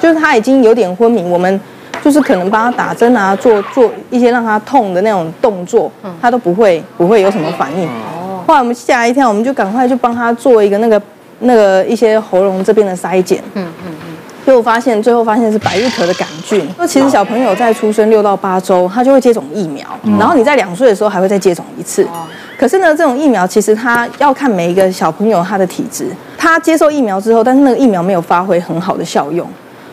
就是他已经有点昏迷，我们。就是可能帮他打针啊，做做一些让他痛的那种动作，他都不会不会有什么反应。哦后来我们吓一跳，我们就赶快就帮他做一个那个那个一些喉咙这边的筛检。嗯嗯嗯。结果发现最后发现是百日咳的杆菌。那其实小朋友在出生六到八周，他就会接种疫苗，然后你在两岁的时候还会再接种一次。可是呢，这种疫苗其实他要看每一个小朋友他的体质，他接受疫苗之后，但是那个疫苗没有发挥很好的效用。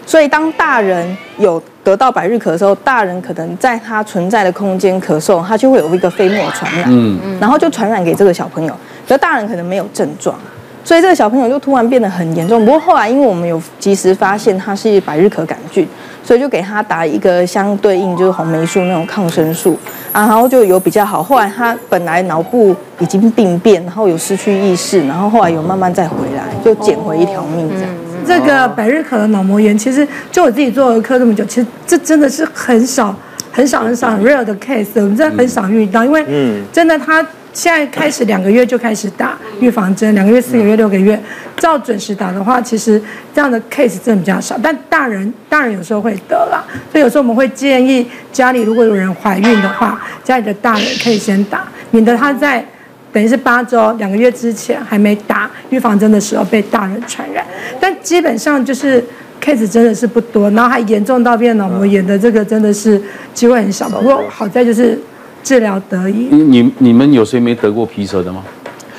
所以，当大人有得到百日咳的时候，大人可能在他存在的空间咳嗽，他就会有一个飞沫传染，嗯嗯，然后就传染给这个小朋友。可大人可能没有症状，所以这个小朋友就突然变得很严重。不过后来，因为我们有及时发现他是百日咳杆菌，所以就给他打一个相对应就是红霉素那种抗生素啊，然后就有比较好。后来他本来脑部已经病变，然后有失去意识，然后后来有慢慢再回来，就捡回一条命这样。这个百日咳的脑膜炎，其实就我自己做儿科这么久，其实这真的是很少、很少、很少很 rare 的 case，我们真的很少遇到，因为真的他现在开始两个月就开始打预防针，两个月、四个月、六个月，照准时打的话，其实这样的 case 真的比较少。但大人，大人有时候会得啦，所以有时候我们会建议家里如果有人怀孕的话，家里的大人可以先打，免得他在。等于是八周两个月之前还没打预防针的时候被大人传染，但基本上就是 case 真的是不多，然后还严重到变脑膜炎的这个真的是机会很小。不过好在就是治疗得宜。你你你们有谁没得过皮蛇的吗？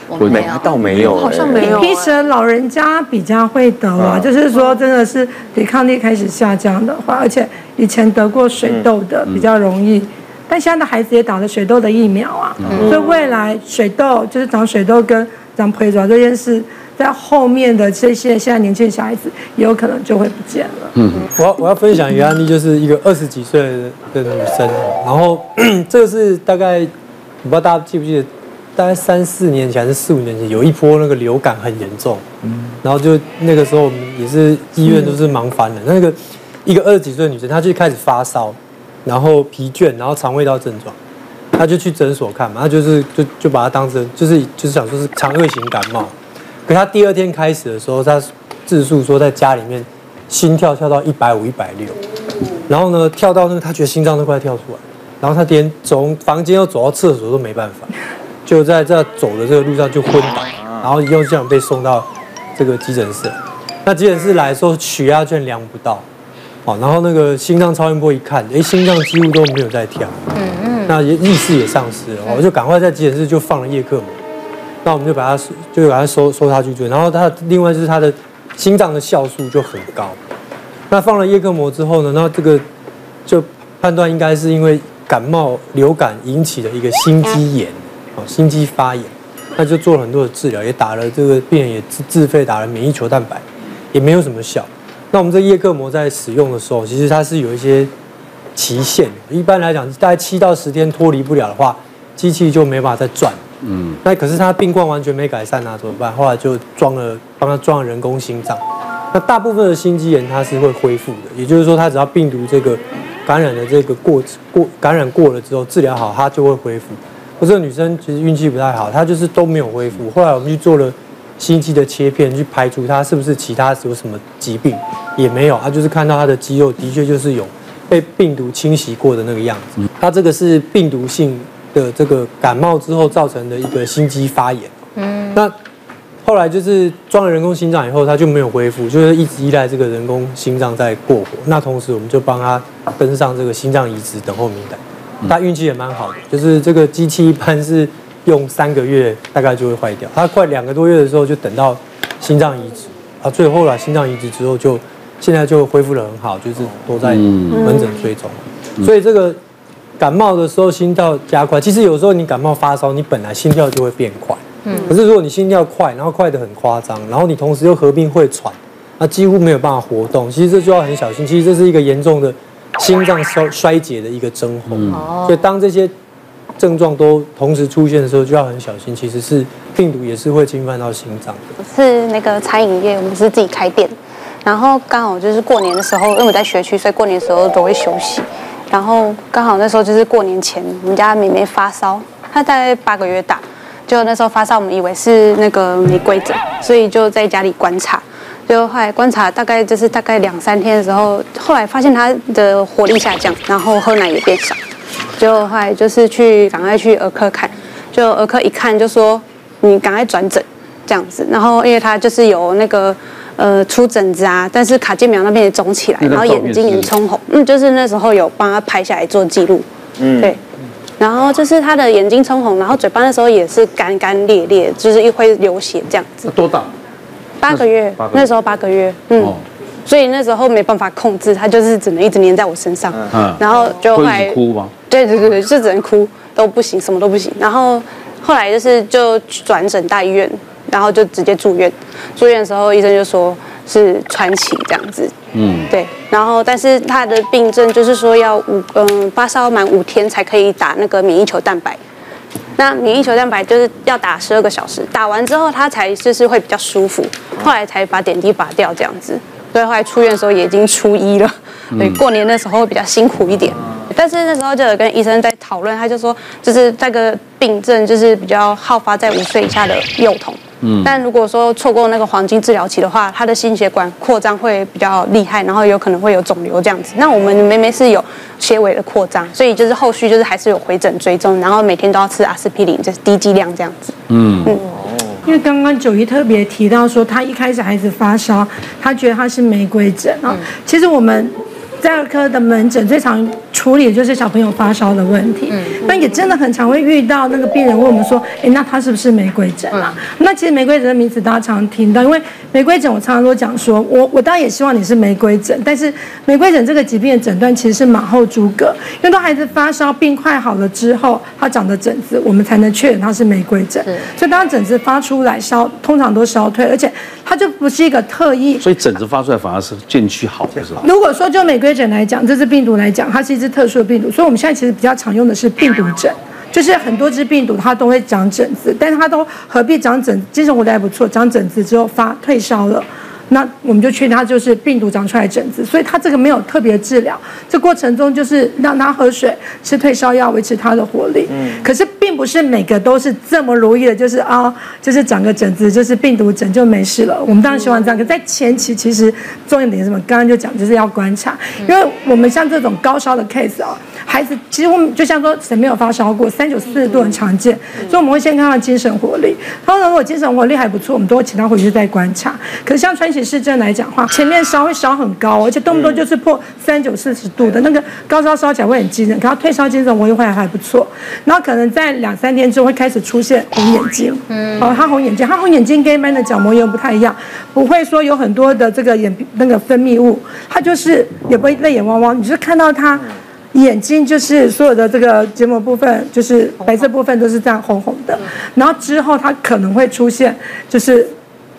我没有，倒没有，好像没有。皮蛇老人家比较会得啊，就是说真的是抵抗力开始下降的话，而且以前得过水痘的比较容易。但现在的孩子也打了水痘的疫苗啊，嗯、所以未来水痘就是长水痘跟长皮疹这件事，在后面的这些现在年轻的小孩子也有可能就会不见了。嗯，我要我要分享一个案例，就是一个二十几岁的女生，然后 这个是大概我不知道大家记不记得，大概三四年前还是四五年前，有一波那个流感很严重，嗯，然后就那个时候我们也是医院都是忙翻了，那个一个二十几岁的女生，她就开始发烧。然后疲倦，然后肠胃道症状，他就去诊所看嘛，他就是就就把他当成就是就是想说是肠胃型感冒。可他第二天开始的时候，他自述说在家里面心跳跳到一百五、一百六，然后呢跳到那个他觉得心脏都快跳出来，然后他连从房间要走到厕所都没办法，就在这走的这个路上就昏倒，然后又这样被送到这个急诊室。那急诊室来的时候血压居然量不到，哦，然后那个心脏超音波一看，哎，心脏几乎都没有在跳，嗯嗯，那也意识也丧失了，我就赶快在急诊室就放了叶克膜。那我们就把它就把它收收它去做，然后它另外就是它的心脏的酵素就很高。那放了叶克膜之后呢，那这个就判断应该是因为感冒流感引起的一个心肌炎，哦，心肌发炎。那就做了很多的治疗，也打了这个病人也自自费打了免疫球蛋白，也没有什么效。那我们这叶克膜在使用的时候，其实它是有一些期限，一般来讲大概七到十天脱离不了的话，机器就没办法再转。嗯，那可是他病况完全没改善啊，怎么办？后来就装了，帮他装了人工心脏。那大部分的心肌炎它是会恢复的，也就是说，他只要病毒这个感染的这个过过感染过了之后，治疗好，它就会恢复。我这个女生其实运气不太好，她就是都没有恢复。后来我们去做了心肌的切片，去排除她是不是其他有什么疾病，也没有。她就是看到她的肌肉的确就是有被病毒侵袭过的那个样子。她这个是病毒性。的这个感冒之后造成的一个心肌发炎，嗯，那后来就是装了人工心脏以后，他就没有恢复，就是一直依赖这个人工心脏在过活。那同时我们就帮他登上这个心脏移植等候名单。他运气也蛮好的，就是这个机器一般是用三个月大概就会坏掉，他快两个多月的时候就等到心脏移植，啊，最后了心脏移植之后就现在就恢复的很好，就是都在门诊追踪，所以这个。感冒的时候心跳加快，其实有时候你感冒发烧，你本来心跳就会变快。嗯。可是如果你心跳快，然后快得很夸张，然后你同时又合并会喘，那几乎没有办法活动。其实这就要很小心。其实这是一个严重的心脏衰衰竭的一个征候。哦。所以当这些症状都同时出现的时候，就要很小心。其实是病毒也是会侵犯到心脏的。是那个餐饮业，我们是自己开店，然后刚好就是过年的时候，因为我在学区，所以过年的时候都会休息。然后刚好那时候就是过年前，我们家妹妹发烧，她大概八个月大，就那时候发烧，我们以为是那个玫瑰疹，所以就在家里观察，就后来观察大概就是大概两三天的时候，后来发现她的活力下降，然后喝奶也变少，就后来就是去赶快去儿科看，就儿科一看就说你赶快转诊这样子，然后因为她就是有那个。呃，出疹子啊，但是卡介苗那边也肿起来，然后眼睛也冲红，嗯，就是那时候有帮他拍下来做记录，嗯，对，然后就是他的眼睛冲红，然后嘴巴那时候也是干干裂裂，就是一会流血这样子。多大？八个月，那时候八个月，嗯，所以那时候没办法控制，他就是只能一直黏在我身上，嗯，然后就后来哭吗？对对对对，就只能哭，都不行，什么都不行。然后后来就是就转诊大医院。然后就直接住院，住院的时候医生就说是川崎这样子，嗯，对。然后但是他的病症就是说要五嗯发烧满五天才可以打那个免疫球蛋白，那免疫球蛋白就是要打十二个小时，打完之后他才就是会比较舒服，后来才把点滴拔掉这样子。所以后来出院的时候也已经初一了，对，过年的时候比较辛苦一点。但是那时候就有跟医生在讨论，他就说就是这个病症就是比较好发在五岁以下的幼童。嗯，但如果说错过那个黄金治疗期的话，他的心血管扩张会比较厉害，然后有可能会有肿瘤这样子。那我们妹妹是有纤维的扩张，所以就是后续就是还是有回诊追踪，然后每天都要吃阿司匹林，就是低剂量这样子。嗯嗯，因为刚刚九一特别提到说，他一开始孩子发烧，他觉得他是玫瑰疹啊。其实我们。在儿科的门诊最常处理就是小朋友发烧的问题，嗯，那也真的很常会遇到那个病人问我们说，哎，那他是不是玫瑰疹啊？那其实玫瑰疹的名字大家常听到，因为玫瑰疹我常常都讲说，我我当然也希望你是玫瑰疹，但是玫瑰疹这个疾病的诊断其实是马后诸葛，因为当孩子发烧病快好了之后，他长的疹子，我们才能确认他是玫瑰疹。所以当疹子发出来烧，通常都消退，而且它就不是一个特意。所以疹子发出来反而是渐趋好的是吧？如果说就玫瑰。疹来讲，这是病毒来讲，它是一支特殊的病毒，所以我们现在其实比较常用的是病毒疹，就是很多只病毒它都会长疹子，但是它都何必长疹，精神活得还不错，长疹子之后发退烧了，那我们就确定它就是病毒长出来的疹子，所以它这个没有特别治疗，这过程中就是让他喝水、吃退烧药维持他的活力。嗯，可是并不是每个都是这么如意的，就是啊，就是长个疹子，就是病毒疹就没事了。我们当然希望这样，可在前期其实重点是什么？刚刚就讲就是要观察，因为我们像这种高烧的 case 啊，孩子其实我们就像说谁没有发烧过，三九四十度很常见，所以我们会先看他精神活力。通常如果精神活力还不错，我们都会请他回去再观察。可是像川崎氏症来讲的话，前面烧会烧很高，而且动不动就是破三九四十度的那个高烧烧起来会很惊人，可他退烧精神活力会还不错。然后可能在两三天之后会开始出现红眼睛，嗯，哦，他红眼睛，他红眼睛跟一般的角膜炎不太一样，不会说有很多的这个眼那个分泌物，他就是也不会泪眼汪汪，你就看到他。眼睛就是所有的这个结膜部分，就是白色部分都是这样红红的，然后之后它可能会出现就是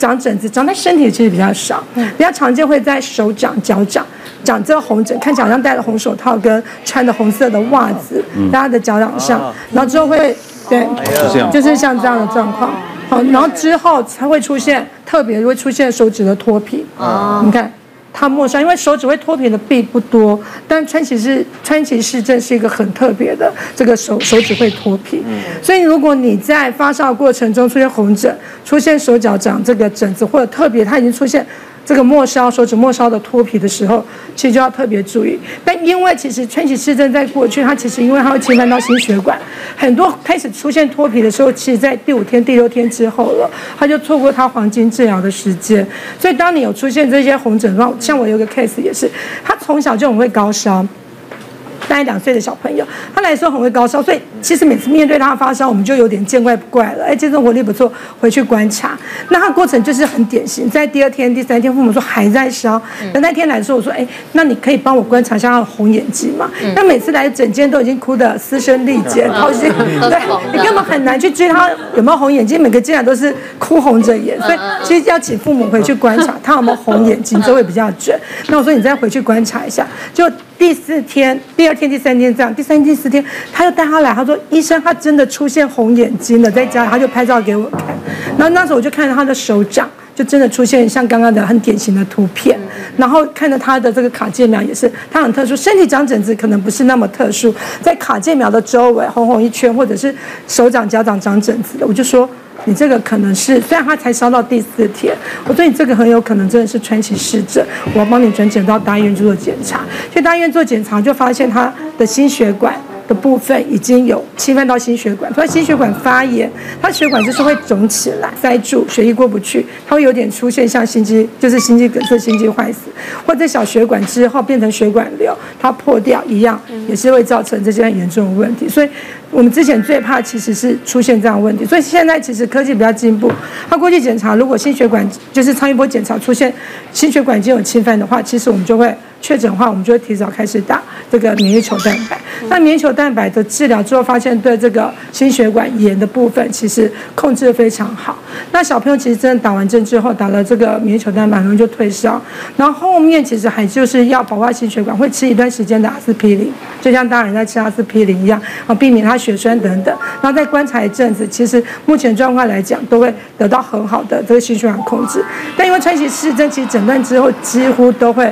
长疹子，长在身体其实比较少，比较常见会在手掌、脚掌长这个红疹，看起来好像戴了红手套跟穿的红色的袜子，在他的脚掌上，然后之后会对，就是像这样的状况，好，然后之后才会出现特别会出现手指的脱皮，你看。他陌生，因为手指会脱皮的并不多，但川崎市川崎市症是一个很特别的，这个手手指会脱皮。所以如果你在发烧过程中出现红疹，出现手脚长这个疹子，或者特别它已经出现。这个末梢手指末梢的脱皮的时候，其实就要特别注意。但因为其实川崎氏症在过去，它其实因为它会侵犯到心血管，很多开始出现脱皮的时候，其实在第五天、第六天之后了，它就错过它黄金治疗的时间。所以当你有出现这些红疹状，像我有个 case 也是，他从小就很会高烧。大概两岁的小朋友，他来说很会高烧，所以其实每次面对他发烧，我们就有点见怪不怪了。哎，精神活力不错，回去观察。那他过程就是很典型，在第二天、第三天，父母说还在烧。那那天来的时候，我说，哎，那你可以帮我观察一下他的红眼睛吗？那每次来整间都已经哭得嘶声力竭，掏心，对，你根本很难去追他有没有红眼睛，每个进来都是哭红着眼，所以其实要请父母回去观察他有没有红眼睛，这会比较准。那我说你再回去观察一下，就。第四天、第二天、第三天这样，第三天、第四天，他又带他来，他说：“医生，他真的出现红眼睛了，在家，他就拍照给我看。然后那时候我就看到他的手掌，就真的出现像刚刚的很典型的图片。然后看到他的这个卡介苗也是，他很特殊，身体长疹子可能不是那么特殊，在卡介苗的周围红红一圈，或者是手掌、脚掌长疹子的，我就说。”你这个可能是，虽然他才烧到第四天，我说你这个很有可能真的是川崎氏症，我要帮你转诊到大医院去做检查。去大医院做检查，就发现他的心血管的部分已经有侵犯到心血管，所以心血管发炎，它血管就是会肿起来，塞住，血液过不去，它会有点出现像心肌，就是心肌梗塞、心肌坏死，或者小血管之后变成血管瘤，它破掉一样，也是会造成这些很严重的问题。所以我们之前最怕其实是出现这样的问题，所以现在其实科技比较进步，它过去检查，如果心血管就是超音波检查出现心血管已经有侵犯的话，其实我们就会。确诊的话，我们就会提早开始打这个免疫球蛋白。那免疫球蛋白的治疗之后，发现对这个心血管炎的部分其实控制得非常好。那小朋友其实真的打完针之后，打了这个免疫球蛋白，然后就退烧。然后后面其实还就是要保护心血管，会吃一段时间的阿司匹林，就像大人在吃阿司匹林一样，啊，避免他血栓等等。然后再观察一阵子，其实目前状况来讲，都会得到很好的这个心血管控制。但因为川崎氏症，其实诊断之后几乎都会。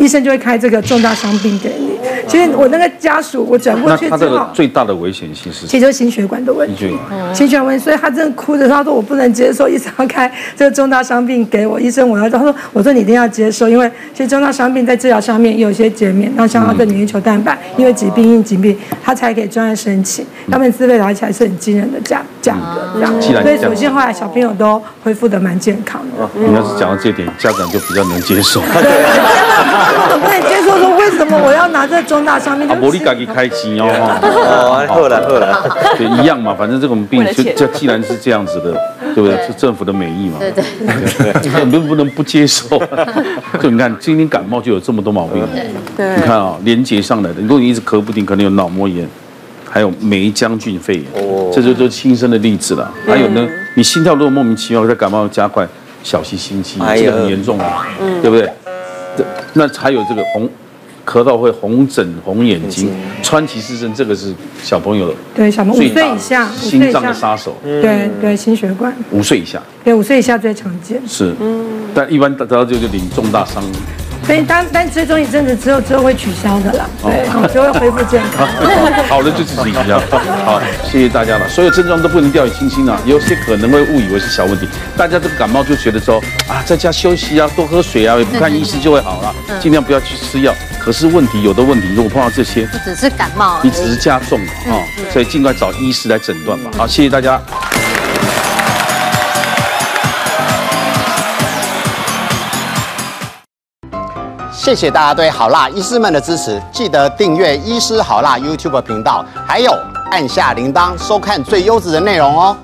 医生就会开这个重大伤病给你。其实我那个家属，我转过去之后，那他的最大的危险性是？其实就是心血管的问题。心血管，问题，所以他真的哭着说：“他说我不能接受，医生要开这个重大伤病给我。医生，我要他说，我说你一定要接受，因为其实重大伤病在治疗上面也有些减免。那像他的免疫球蛋白，因为疾病因疾病，他才可以专案申请。要不然自费拿起来是很惊人的价价格这样。所以首先后来小朋友都恢复得蛮健康的。你要是讲到这点，家长就比较能接受。我不能接受说，为什么我要拿在中大上面？啊，无你自己开心哦。哦，好了好了，对，一样嘛，反正这种病就就既然是这样子的，对不对？是政府的美意嘛。对对对，你们不能不接受。就你看，今天感冒就有这么多毛病。对。你看啊，连接上来的，如果你一直咳不停，可能有脑膜炎，还有霉浆菌肺炎，这就都亲身的例子了。还有呢，你心跳如果莫名其妙在感冒加快，小心心肌，这个很严重的，对不对？那还有这个红。咳到会红疹、红眼睛。川崎氏症这个是小朋友的，对，小朋友五岁以下，心脏的杀手。对对，心血管。五岁以下。对，五岁以下最常见。是，嗯，但一般得到就就领重大伤。所以当 但追踪一阵子之后，之后会取消的啦，对，就会恢复健康。好了就自己取消。好，谢谢大家了。所有症状都不能掉以轻心啊，有些可能会误以为是小问题。大家这个感冒就觉得说啊，在家休息啊，多喝水啊，也不看医师就会好了，尽量不要去吃药。可是问题有的问题，如果碰到这些，不只是感冒，你只是加重了啊，所以尽快找医师来诊断吧。好，谢谢大家。谢谢大家对好辣医师们的支持，记得订阅医师好辣 YouTube 频道，还有按下铃铛收看最优质的内容哦。